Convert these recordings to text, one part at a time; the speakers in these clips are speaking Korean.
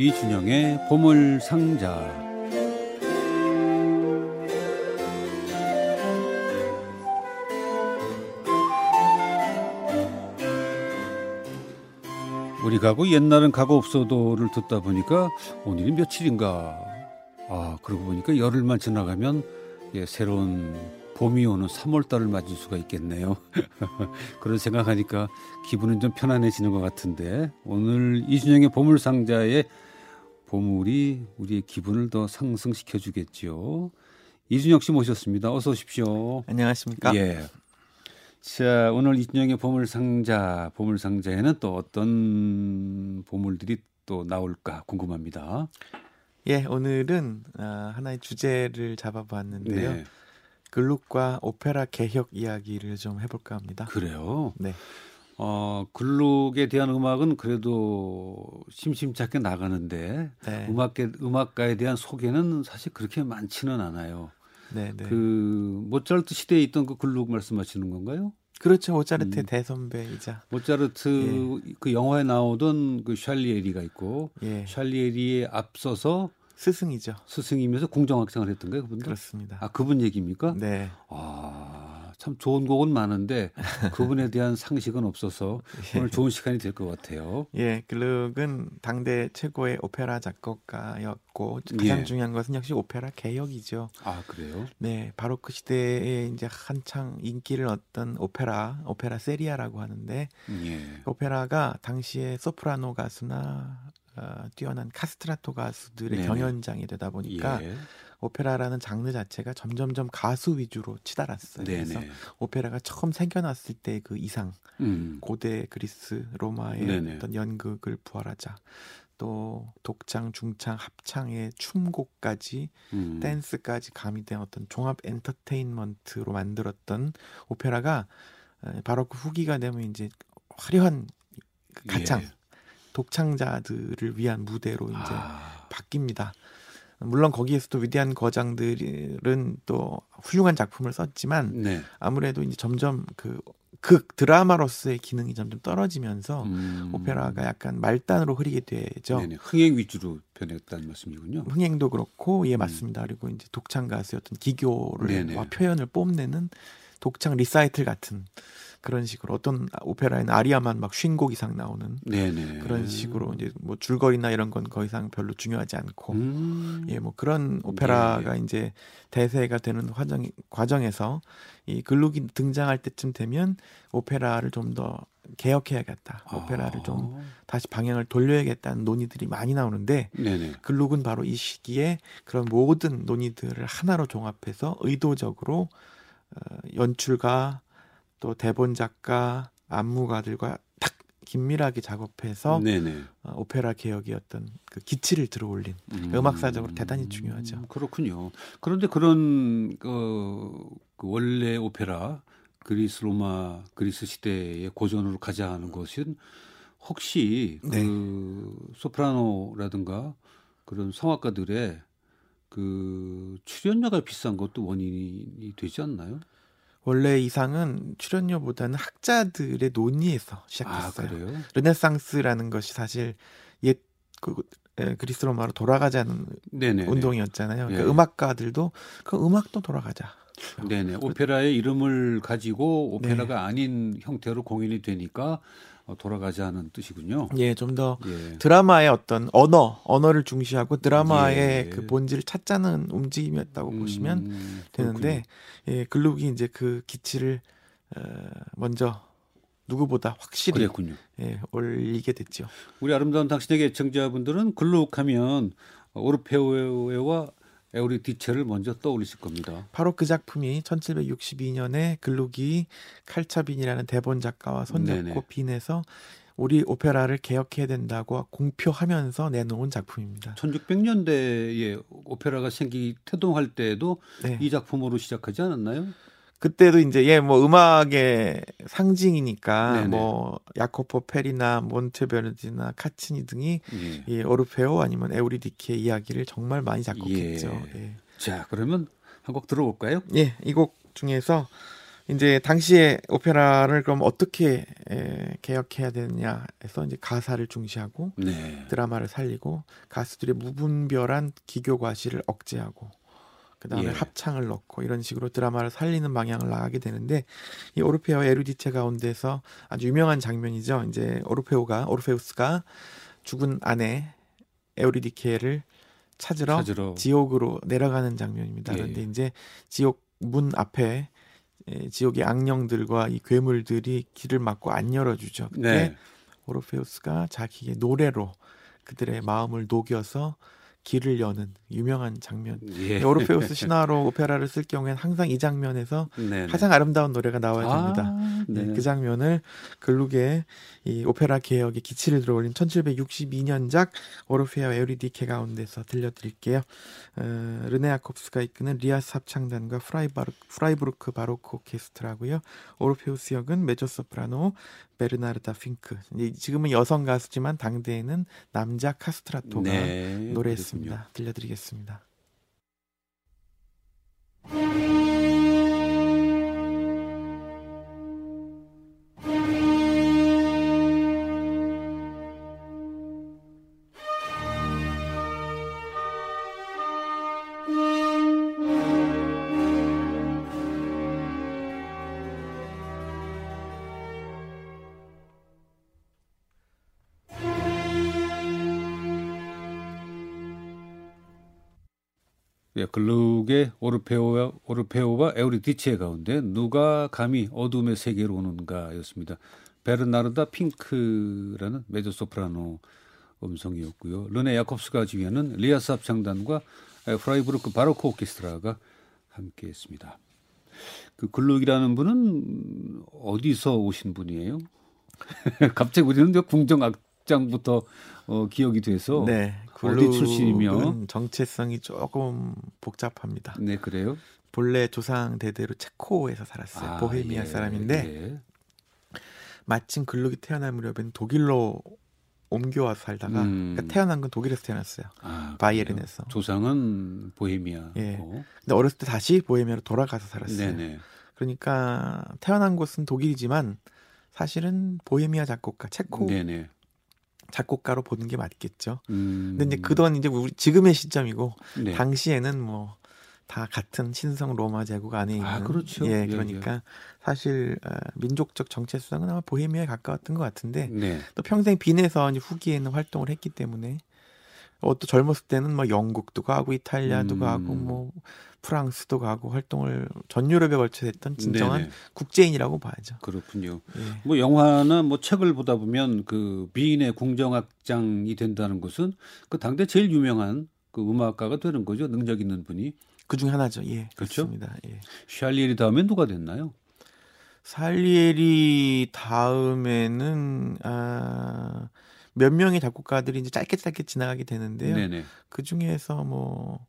이준영의 보물상자 우리 가고 옛날은 가고 없어도를 듣다 보니까 오늘이 며칠인가 아 그러고 보니까 열흘만 지나가면 예, 새로운 봄이 오는 3월달을 맞을 수가 있겠네요. 그런 생각하니까 기분은 좀 편안해지는 것 같은데 오늘 이준영의 보물상자의 보물이 우리의 기분을 더 상승시켜 주겠지요. 이준혁 씨 모셨습니다. 어서 오십시오. 안녕하십니까? 예. 자, 오늘 이준영의 보물 상자, 보물 상자에는 또 어떤 보물들이 또 나올까 궁금합니다. 예, 오늘은 아, 하나의 주제를 잡아봤는데요. 네. 글룩과 오페라 개혁 이야기를 좀 해볼까 합니다. 그래요. 네, 어, 글룩에 대한 음악은 그래도 심심찮게 나가는데 네, 음악계 음악가에 대한 소개는 사실 그렇게 많지는 않아요. 네, 네. 그 모차르트 시대에 있던 그 글룩 말씀하시는 건가요? 그렇죠. 모차르트의 음. 대선배이자 모차르트 그 영화에 나오던 그 샬리에리가 있고 예, 샬리에리에 앞서서 스승이죠. 스승이면서 공정학장을 했던가요, 그분도? 그렇습니다. 아, 그분 얘기입니까? 네, 아, 참 좋은 곡은 많은데 그분에 대한 상식은 없어서 오늘 좋은 시간이 될 것 같아요. 예, 글룩은 당대 최고의 오페라 작곡가였고 가장 예. 중요한 것은 역시 오페라 개혁이죠. 아, 그래요? 네, 바로크 시대에 이제 한창 인기를 얻던 오페라, 오페라 세리아라고 하는데 예. 오페라가 당시에 소프라노 가수나 어, 뛰어난 카스트라토 가수들의 네네. 경연장이 되다 보니까 예. 오페라라는 장르 자체가 점점점 가수 위주로 치달았어요. 그래서 네네. 오페라가 처음 생겨났을 때 그 이상, 음. 고대 그리스 로마의 네네. 어떤 연극을 부활하자. 또 독창, 중창, 합창의 춤곡까지 음. 댄스까지 가미된 어떤 종합 엔터테인먼트로 만들었던 오페라가 에, 바로 그 후기가 되면 이제 화려한 그 가창, 예. 독창자들을 위한 무대로 이제 아, 바뀝니다. 물론 거기에서도 위대한 거장들은 또 훌륭한 작품을 썼지만 네. 아무래도 이제 점점 그극 드라마로서의 기능이 점점 떨어지면서 음. 오페라가 약간 말단으로 흐리게 되죠. 네네. 흥행 위주로 변했다는 말씀이군요. 흥행도 그렇고 예 맞습니다. 그리고 이제 독창 가수의 어떤 기교를. 와 표현을 뽐내는 독창 리사이틀 같은 그런 식으로 어떤 오페라에는 아리아만 막 쉰곡 이상 나오는 네네. 그런 식으로 이제 뭐 줄거리나 이런 건더 이상 별로 중요하지 않고 음. 예뭐 그런 오페라가 이제 대세가 되는 과정 과정에서 이 글룩이 등장할 때쯤 되면 오페라를 좀 더 개혁해야겠다. 오페라를 좀 아. 다시 방향을 돌려야겠다는 논의들이 많이 나오는데 네네. 글룩은 바로 이 시기에 그런 모든 논의들을 하나로 종합해서 의도적으로 어, 연출가 또 대본 작가 안무가들과 딱 긴밀하게 작업해서 네네. 어, 오페라 개혁의 어떤 그 기치를 들어올린 음. 음악사적으로 대단히 중요하죠. 그렇군요. 그런데 그런 그, 그 원래 오페라 그리스 로마 그리스 시대의 고전으로 가자 하는 것은 혹시 네. 그 소프라노라든가 그런 성악가들의 그 출연료가 비싼 것도 원인이 되지 않나요? 원래 이상은 출연료보다는 학자들의 논의에서 아 시작했어요. 그래요? 르네상스라는 것이 사실 옛 그, 에, 그리스 로마로 돌아가자는 네네. 운동이었잖아요. 그러니까 예. 음악가들도 그 음악도 돌아가자. 네네. 오페라의 이름을 가지고 네. 오페라가 아닌 형태로 공연이 되니까 어, 돌아가지 않은 뜻이군요. 예, 좀더 예. 드라마의 어떤 언어, 언어를 중시하고 드라마의 예. 그 본질을 찾자는 움직임이었다고 보시면 음, 되는데 예, 글룩이 이제 그 기치를 어, 먼저 누구보다 확실히 그랬군요. 예, 올리게 됐죠. 우리 아름다운 당신에게 애청자분들은 글룩하면 오르페오와 에우리디체를 먼저 떠올리실 겁니다. 바로 그 작품이 1762년에 글룩이 칼차빈이라는 대본 작가와 손잡고. 빈에서 우리 오페라를 개혁해야 된다고 공표하면서 내놓은 작품입니다. 1600년대에 오페라가 생기 태동할 때에도 네. 이 작품으로 시작하지 않았나요? 그때도 이제 예 뭐 음악의 상징이니까 네네. 뭐 야코포 페리나 몬테베르디나 카치니 등이 예. 이 오르페오 아니면 에우리디케의 이야기를 정말 많이 작곡했죠. 예. 예. 자, 그러면 한 곡 들어볼까요? 예, 이 곡 중에서 이제 당시에 오페라를 그럼 어떻게 에, 개혁해야 되느냐 해서 이제 가사를 중시하고 네. 드라마를 살리고 가수들의 무분별한 기교 과시를 억제하고 그다음에 예. 합창을 넣고 이런 식으로 드라마를 살리는 방향을 나가게 되는데 이 오르페오와 에루디체 가운데서 아주 유명한 장면이죠. 이제 오르페오가 오르페우스가 죽은 아내 에우리디케를 찾으러, 찾으러 지옥으로 내려가는 장면입니다. 예. 그런데 이제 지옥 문 앞에 에, 지옥의 악령들과 이 괴물들이 길을 막고 안 열어주죠. 그때 네. 오르페우스가 자기의 노래로 그들의 마음을 녹여서 길을 여는 유명한 장면. 예. 오르페우스 신화로 오페라를 쓸 경우에는 항상 이 장면에서 네. 가장 아름다운 노래가 나와야 됩니다. 아, 네, 네. 그 장면을 글룩의 이 오페라 개혁의 기치를 들어올린 1762년작 오르페오와 에우리디케 가운데서 들려드릴게요. 어, 르네 야콥스가 이끄는 리아스 합창단과 프라이바르, 프라이부르크 바로크 오케스트라고요. 오르페우스 역은 메조소프라노 베르나르다 핑크. 지금은 여성 가수지만 당대에는 남자 카스트라토가 네, 노래했습니다. 들려드리겠습니다. 있습니다. 예, 글룩의 오르페오와 오르페오와 에우리디체 가운데 누가 감히 어둠의 세계로 오는가였습니다. 베르나르다 핑크라는 메조소프라노 음성이었고요. 르네 야콥스가 지휘하는 리아스 합창단과 프라이부르크 바로크 오케스트라가 함께했습니다. 그 글룩이라는 분은 어디서 오신 분이에요? 갑자기 우리는 궁정악 장부터 어, 기억이 돼서 네, 어디 출신이며? 정체성이 조금 복잡합니다. 네 그래요. 본래 조상 대대로 체코에서 살았어요. 아, 보헤미아 예, 사람인데 예. 마침 글룩이 태어날 무렵엔 독일로 옮겨와서 살다가 음. 그러니까 태어난 건 독일에서 태어났어요. 아, 바이에른에서. 조상은 보헤미아. 예. 근데 어렸을 때 다시 보헤미아로 돌아가서 살았어요. 네네. 그러니까 태어난 곳은 독일이지만 사실은 보헤미아 작곡가, 체코 네네. 작곡가로 보는 게 맞겠죠. 음, 근데 이제 그동안 이제 우리 지금의 시점이고 네. 당시에는 뭐 다 같은 신성 로마 제국 안에 있는 아, 그렇죠. 예, 예, 그러니까 사실 어, 민족적 정체성은 아마 보헤미아에 가까웠던 것 같은데 네. 또 평생 빈에서 이제 후기에는 활동을 했기 때문에 어, 또 젊었을 때는 뭐 영국도 가고 이탈리아도 음. 가고 뭐 프랑스도 가고 활동을 전 유럽에 걸쳐 했던 진정한 네네. 국제인이라고 봐야죠. 그렇군요. 예. 뭐 영화나 뭐 책을 보다 보면 그 비인의 궁정악장이 된다는 것은 그 당대 제일 유명한 그 음악가가 되는 거죠. 능력 있는 분이. 그 중에 하나죠. 예. 그렇죠? 그렇습니다. 예. 샬리에리 다음에 누가 됐나요? 살리에리 다음에는 아, 몇 명의 작곡가들이 이제 짧게 짧게 지나가게 되는데요. 네네. 그 중에서 뭐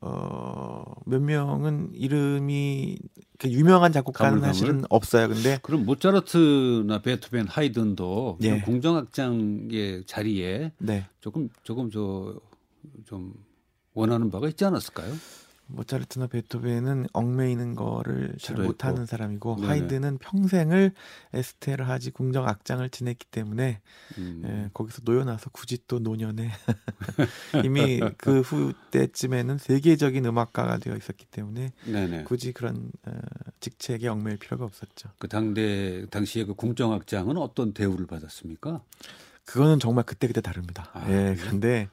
어, 몇 명은 이름이 그 유명한 작곡가는 가물가물? 사실은 없어요. 근데 그럼 모차르트나 베토벤, 하이든도 예. 이런 궁정악장의 자리에 네. 조금 조금 저 좀 원하는 바가 있지 않았을까요? 모차르트나 베토벤은 얽매이는 거를 잘. 못하는 사람이고 네네. 하이든은 평생을 에스테르하지 궁정 악장을 지냈기 때문에 음. 예, 거기서 놓여나서 굳이 또 노년에 이미 그 후 때쯤에는 세계적인 음악가가 되어 있었기 때문에 네네. 굳이 그런 어, 직책에 얽매일 필요가 없었죠. 그 당대 당시에 그 궁정 악장은 어떤 대우를 받았습니까? 그거는 정말 그때 그때 다릅니다. 아, 예? 그런데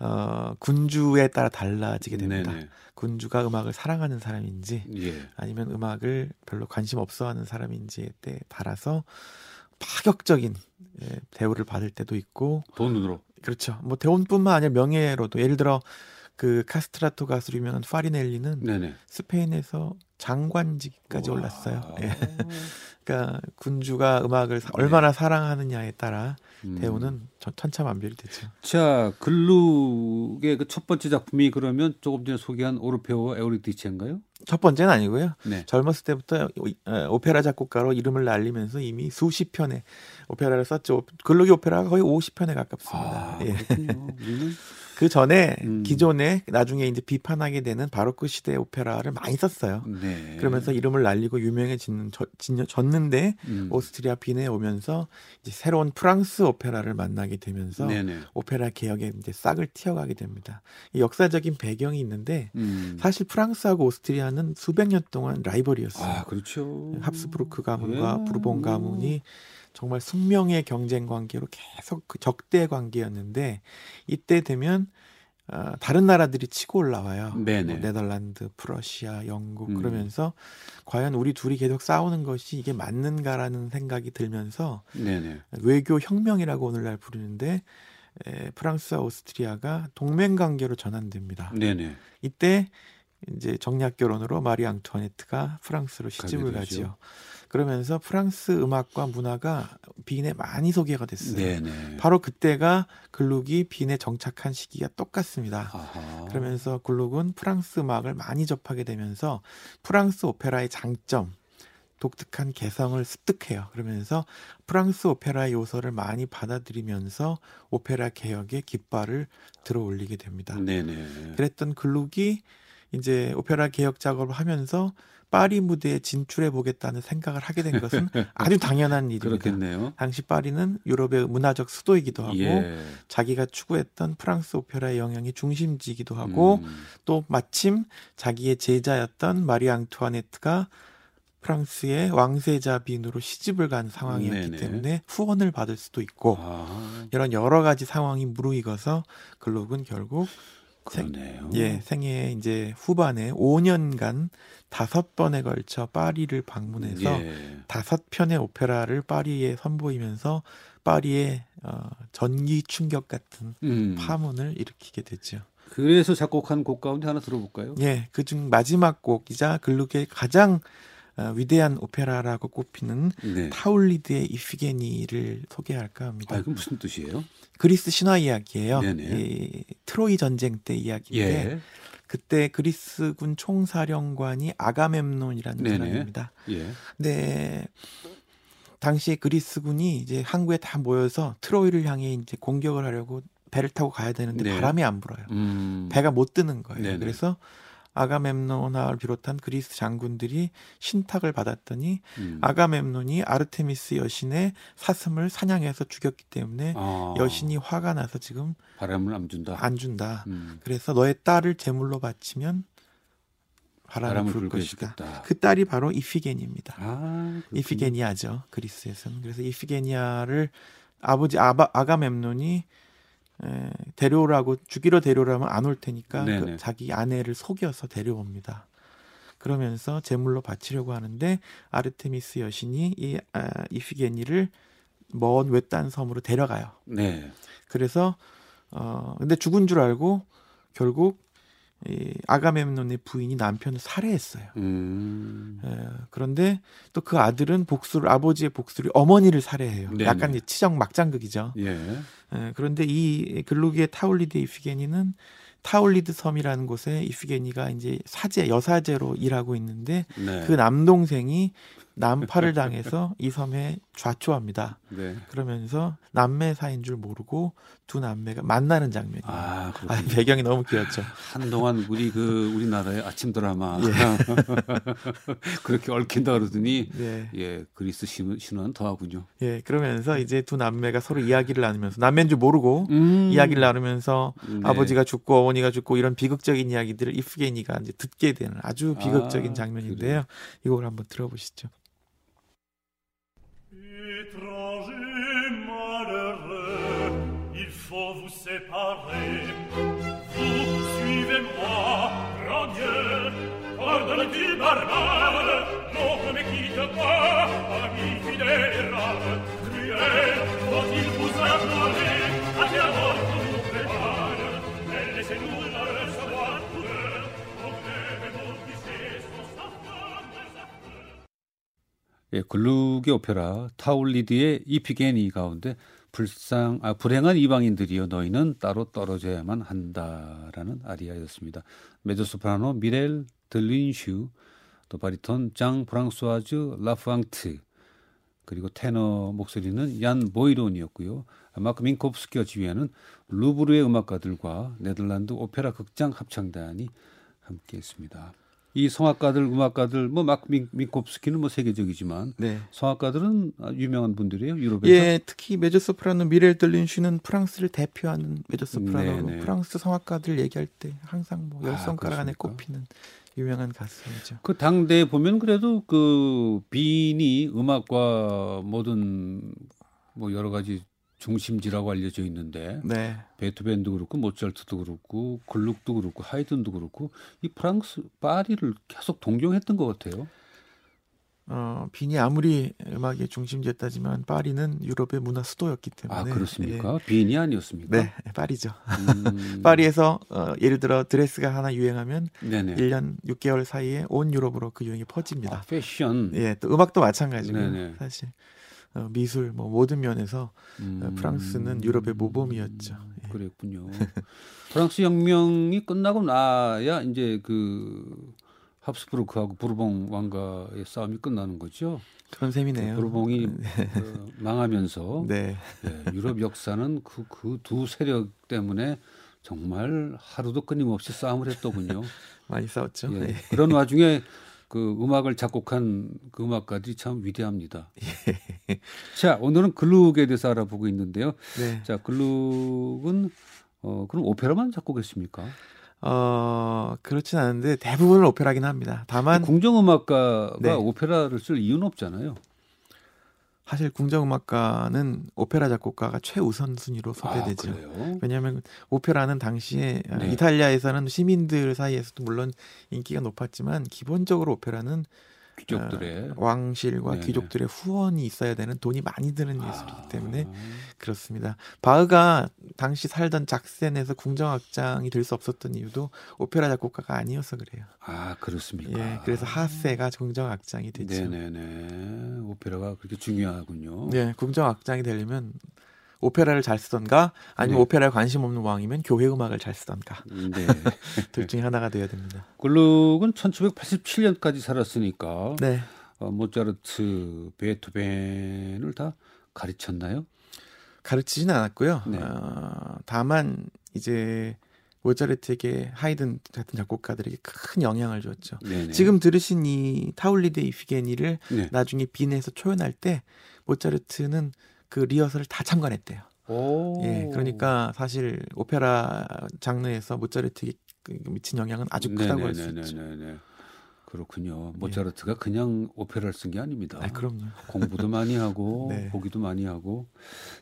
어, 군주에 따라 달라지게 됩니다. 네네. 군주가 음악을 사랑하는 사람인지 예. 아니면 음악을 별로 관심 없어하는 사람인지에 때 따라서 파격적인 예, 대우를 받을 때도 있고 돈으로. 그렇죠. 뭐 대운뿐만 아니라 명예로도 예를 들어 그 카스트라토 가수로 유명한 파리넬리는 네네. 스페인에서 장관직까지 우와. 올랐어요. 예. 그러니까 군주가 음악을 사- 얼마나 사랑하느냐에 따라 네. 음. 대우는 전- 천차만별이 되죠. 자, 글룩의 그 첫 번째 작품이 그러면 조금 전에 소개한 오르페오와 에우리디체인가요? 첫 번째는 아니고요. 네. 젊었을 때부터 오- 어, 오페라 작곡가로 이름을 날리면서 이미 수십 편의 오페라를 썼죠. 글록의 오페라가 거의 50편에 가깝습니다. 아, 예. 그렇군요. 그 전에 음. 기존에 나중에 이제 비판하게 되는 바로크 시대 오페라를 많이 썼어요. 네. 그러면서 이름을 날리고 유명해지는 졌는데 음. 오스트리아 빈에 오면서 이제 새로운 프랑스 오페라를 만나게 되면서 네네. 오페라 개혁에 이제 싹을 튀어가게 됩니다. 역사적인 배경이 있는데 음. 사실 프랑스하고 오스트리아는 수백 년 동안 라이벌이었어요. 아, 그렇죠. 합스부르크 가문과 예. 부르본 가문이 정말 숙명의 경쟁 관계로 계속 그 적대 관계였는데 이때 되면 어, 다른 나라들이 치고 올라와요. 뭐 네덜란드, 프러시아, 영국 음. 그러면서 과연 우리 둘이 계속 싸우는 것이 이게 맞는가라는 생각이 들면서 네네. 외교 혁명이라고 오늘날 부르는데 에, 프랑스와 오스트리아가 동맹 관계로 전환됩니다. 네네. 이때 이제 정략 결혼으로 마리 앙투아네트가 프랑스로 시집을 가지요. 그러면서 프랑스 음악과 문화가 빈에 많이 소개가 됐어요. 네네. 바로 그때가 글룩이 빈에 정착한 시기가 똑같습니다. 아하. 그러면서 글룩은 프랑스 음악을 많이 접하게 되면서 프랑스 오페라의 장점, 독특한 개성을 습득해요. 그러면서 프랑스 오페라의 요소를 많이 받아들이면서 오페라 개혁의 깃발을 들어 올리게 됩니다. 네네. 그랬던 글룩이 이제 오페라 개혁 작업을 하면서 파리 무대에 진출해 보겠다는 생각을 하게 된 것은 아주 당연한 일입니다. 그렇겠네요. 당시 파리는 유럽의 문화적 수도이기도 하고 예. 자기가 추구했던 프랑스 오페라의 영향이 중심지이기도 하고 음. 또 마침 자기의 제자였던 마리 앙투아네트가 프랑스의 왕세자 빈으로 시집을 간 상황이었기 네네. 때문에 후원을 받을 수도 있고 아. 이런 여러 가지 상황이 무르익어서 글록은 결국 그러네요. 생, 예, 생애 이제 후반에 5년간 다섯 번에 걸쳐 파리를 방문해서 예. 다섯 편의 오페라를 파리에 선보이면서 파리의 어, 전기 충격 같은 음. 파문을 일으키게 되죠. 그래서 작곡한 곡 가운데 하나 들어볼까요? 예, 그중 마지막 곡이자 글룩의 가장 어, 위대한 오페라라고 꼽히는 네. 타울리드의 이피게니를 소개할까 합니다. 아, 그 무슨 뜻이에요? 그리스 신화 이야기예요. 이, 트로이 전쟁 때 이야기인데 예. 그때 그리스군 총사령관이 아가멤논이라는 네네. 사람입니다. 예. 네. 당시 그리스군이 이제 항구에 다 모여서 트로이를 향해 이제 공격을 하려고 배를 타고 가야 되는데 네. 바람이 안 불어요. 음. 배가 못 뜨는 거예요. 네네. 그래서 아가멤논을 비롯한 그리스 장군들이 신탁을 받았더니 음. 아가멤논이 아르테미스 여신의 사슴을 사냥해서 죽였기 때문에 아. 여신이 화가 나서 지금 바람을 안 준다. 안 준다. 음. 그래서 너의 딸을 제물로 바치면 바람을, 바람을 불 것이다. 해주겠다. 그 딸이 바로 이피게니입니다. 아, 이피게니아죠. 그리스에서는. 그래서 이피게니아를 아버지 아바, 아가멤논이 에, 데려오라고 죽이러 데려오라면 안 올 테니까 그 자기 아내를 속여서 데려옵니다. 그러면서 제물로 바치려고 하는데 아르테미스 여신이 이 아, 이피게니를 먼 외딴 섬으로 데려가요. 네. 그래서 어 근데 죽은 줄 알고 결국 이 아가멤논의 부인이 남편을 살해했어요. 음. 예, 그런데 또 그 아들은 복수를 아버지의 복수를 어머니를 살해해요. 네네. 약간 이제 치정 막장극이죠. 예. 예, 그런데 이 글룩의 타우리드 이피게니는 타우리드 섬이라는 곳에 이피게니가 이제 사제 여사제로 일하고 있는데 네. 그 남동생이 난파를 당해서 이 섬에 좌초합니다. 네. 그러면서 남매 사이인 줄 모르고 두 남매가 만나는 장면이에요. 아, 아 배경이 너무 귀엽죠. 한동안 우리 그 우리나라의 아침 드라마 예. 그렇게 얽힌다 그러더니 예, 예 그리스 신화는 더하군요. 예, 그러면서 이제 두 남매가 서로 이야기를 나누면서 남매인 줄 모르고 음. 이야기를 나누면서 네. 아버지가 죽고 어머니가 죽고 이런 비극적인 이야기들을 이프게니가 이제 듣게 되는 아주 비극적인 아, 장면인데요. 이 곡을 한번 들어보시죠. Séparer. Vous suivez-moi, grand Dieu, pardonne-tu barbare, non me quitte pas, ami fidèle cruel, faut-il vous abandonner, à mort vous prépare, mais laissez-nous 예, 글룩의 오페라 타우리드의 이피게니 가운데 불상 아 불행한 이방인들이여 너희는 따로 떨어져야만 한다라는 아리아였습니다. 메조소프라노 미레유 들룅슈 또 바리톤 장 프랑수아 라푸앙트 그리고 테너 목소리는 얀 뵈롱이었고요. 마크 민코프스키가 지휘하는 루브르의 음악가들과 네덜란드 오페라 극장 합창단이 함께했습니다. 이 성악가들, 음악가들, 뭐 마크 민코프스키는 뭐 세계적이지만 네. 성악가들은 유명한 분들이에요 유럽에서. 예, 특히 메조 소프라노 미렐 들린슈는 프랑스를 대표하는 메조 소프라노 네네. 프랑스 성악가들 얘기할 때 항상 뭐열 아, 안에? 꼽히는 유명한 가수이죠. 그 당대에 보면 그래도 그 빈이 음악과 모든 뭐 여러 가지 중심지라고 알려져 있는데 네. 베토벤도 그렇고 모차르트도 그렇고 글룩도 그렇고 하이든도 그렇고 이 프랑스 파리를 계속 동경했던 것 같아요. 어, 빈이 아무리 음악의 중심지였다지만 파리는 유럽의 문화 수도였기 때문에 아 그렇습니까? 빈이 아니었습니까? 네, 네 파리죠. 음, 파리에서 어, 예를 들어 드레스가 하나 유행하면 네네. 1년 6개월 사이에 온 유럽으로 그 유행이 아, 퍼집니다. 패션. 예, 또 음악도 마찬가지고요. 네네. 사실 어, 미술 뭐 모든 면에서 음, 어, 프랑스는 유럽의 모범이었죠. 예. 그랬군요. 프랑스 혁명이 끝나고 나야 이제 그 합스부르크하고 부르봉 왕가의 싸움이 끝나는 거죠. 그런 셈이네요. 부르봉이 어, 망하면서 네. 예, 유럽 역사는 그 그 두 세력 때문에 정말 하루도 끊임없이 싸움을 했더군요. 많이 싸웠죠. 예, 예. 그런 와중에 그 음악을 작곡한 그 음악가들이 참 위대합니다. 자, 오늘은 글룩에 대해서 알아보고 있는데요. 네. 자, 글룩은 어, 그럼 오페라만 작곡했습니까? 어, 그렇진 않은데 대부분은 오페라긴 합니다. 다만 궁정음악가가 네. 오페라를 쓸 이유는 없잖아요. 사실 궁정음악가는 오페라 작곡가가 최우선 순위로 소개되죠. 아? 왜냐하면 오페라는 당시에 어, 네. 이탈리아에서는 시민들 사이에서도 물론 인기가 높았지만 기본적으로 오페라는 귀족들의 어, 왕실과 네네. 귀족들의 후원이 있어야 되는 돈이 많이 드는 예술이기 때문에 아, 그렇습니다. 바흐가 당시 살던 작센에서 궁정악장이 될 수 없었던 이유도 오페라 작곡가가 아니어서 그래요. 아, 그렇습니까? 예, 그래서 하세가 궁정악장이 되죠. 네네네. 오페라가 그렇게 중요하군요. 네, 궁정악장이 되려면 오페라를 잘 쓰던가 아니면 네. 오페라에 관심 없는 왕이면 교회 음악을 잘 쓰던가 네. 둘 중에 하나가 되어야 됩니다. 글룩은 1787년까지 살았으니까 네. 어, 모차르트, 베토벤을 다 가르쳤나요? 가르치지는 않았고요. 네. 어, 다만 이제 모차르트에게 하이든 같은 작곡가들에게 큰 영향을 줬죠. 네네. 지금 들으신 이 타울리데 이피게니를 네. 나중에 빈에서 초연할 때 모차르트는 그 리허설을 다 참관했대요. 오. 예, 그러니까 사실 오페라 장르에서 모차르트에게 그 미친 영향은 아주 크다고 할 수 있죠. 그렇군요. 모차르트가 그냥 오페라를 쓴 게 아닙니다. 아, 그럼요. 공부도 많이 하고 네. 보기도 많이 하고.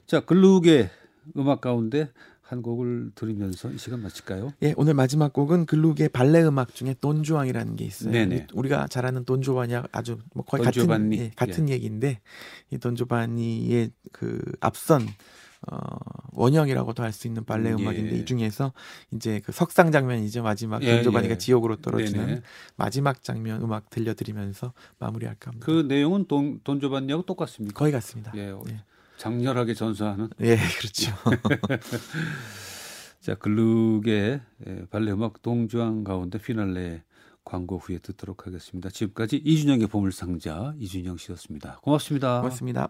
자, 글룩의 음악 가운데 한 곡을 들으면서 이 시간 마칠까요? 예, 오늘 마지막 곡은 글룩의 발레 음악 중에 돈주왕이라는 게 있어요. 네네. 우리가 잘 아는 돈조바니 아주 뭐 거의 같은. 예, 같은 얘기인데 이 돈조바니의 그 앞선 어, 원형이라고도 할 수 있는 발레 음, 예. 음악인데 이 중에서 이제 그 석상 장면이죠 마지막 예, 돈조바니가 예. 지옥으로 떨어지는 네네. 마지막 장면 음악 들려드리면서 마무리할까 합니다. 그 내용은 돈, 돈 줘봤냐고 똑같습니까? 거의 같습니다. 예, 예. 장렬하게 전수하는. 예, 그렇죠. 자, 글룩의 예, 발레 음악 동주왕 가운데 피날레 광고 후에 듣도록 하겠습니다. 지금까지 이준영의 보물상자 이준영 씨였습니다. 고맙습니다. 고맙습니다.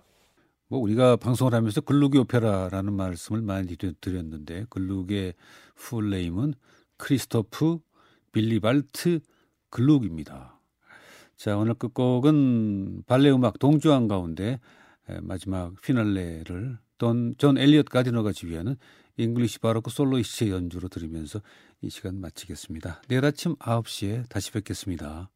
뭐 우리가 방송을 하면서 글루기 오페라라는 말씀을 많이 드렸는데 글룩의 풀네임은 크리스토프 빌리발트 글룩입니다. 자 오늘 끝곡은 발레 음악 돈 주앙 가운데 에, 마지막 피날레를 존 엘리엇 가디너가 지휘하는 잉글리시 바로크 솔로이스츠의 연주로 들으면서 이 시간 마치겠습니다. 내일 아침 9시에 다시 뵙겠습니다.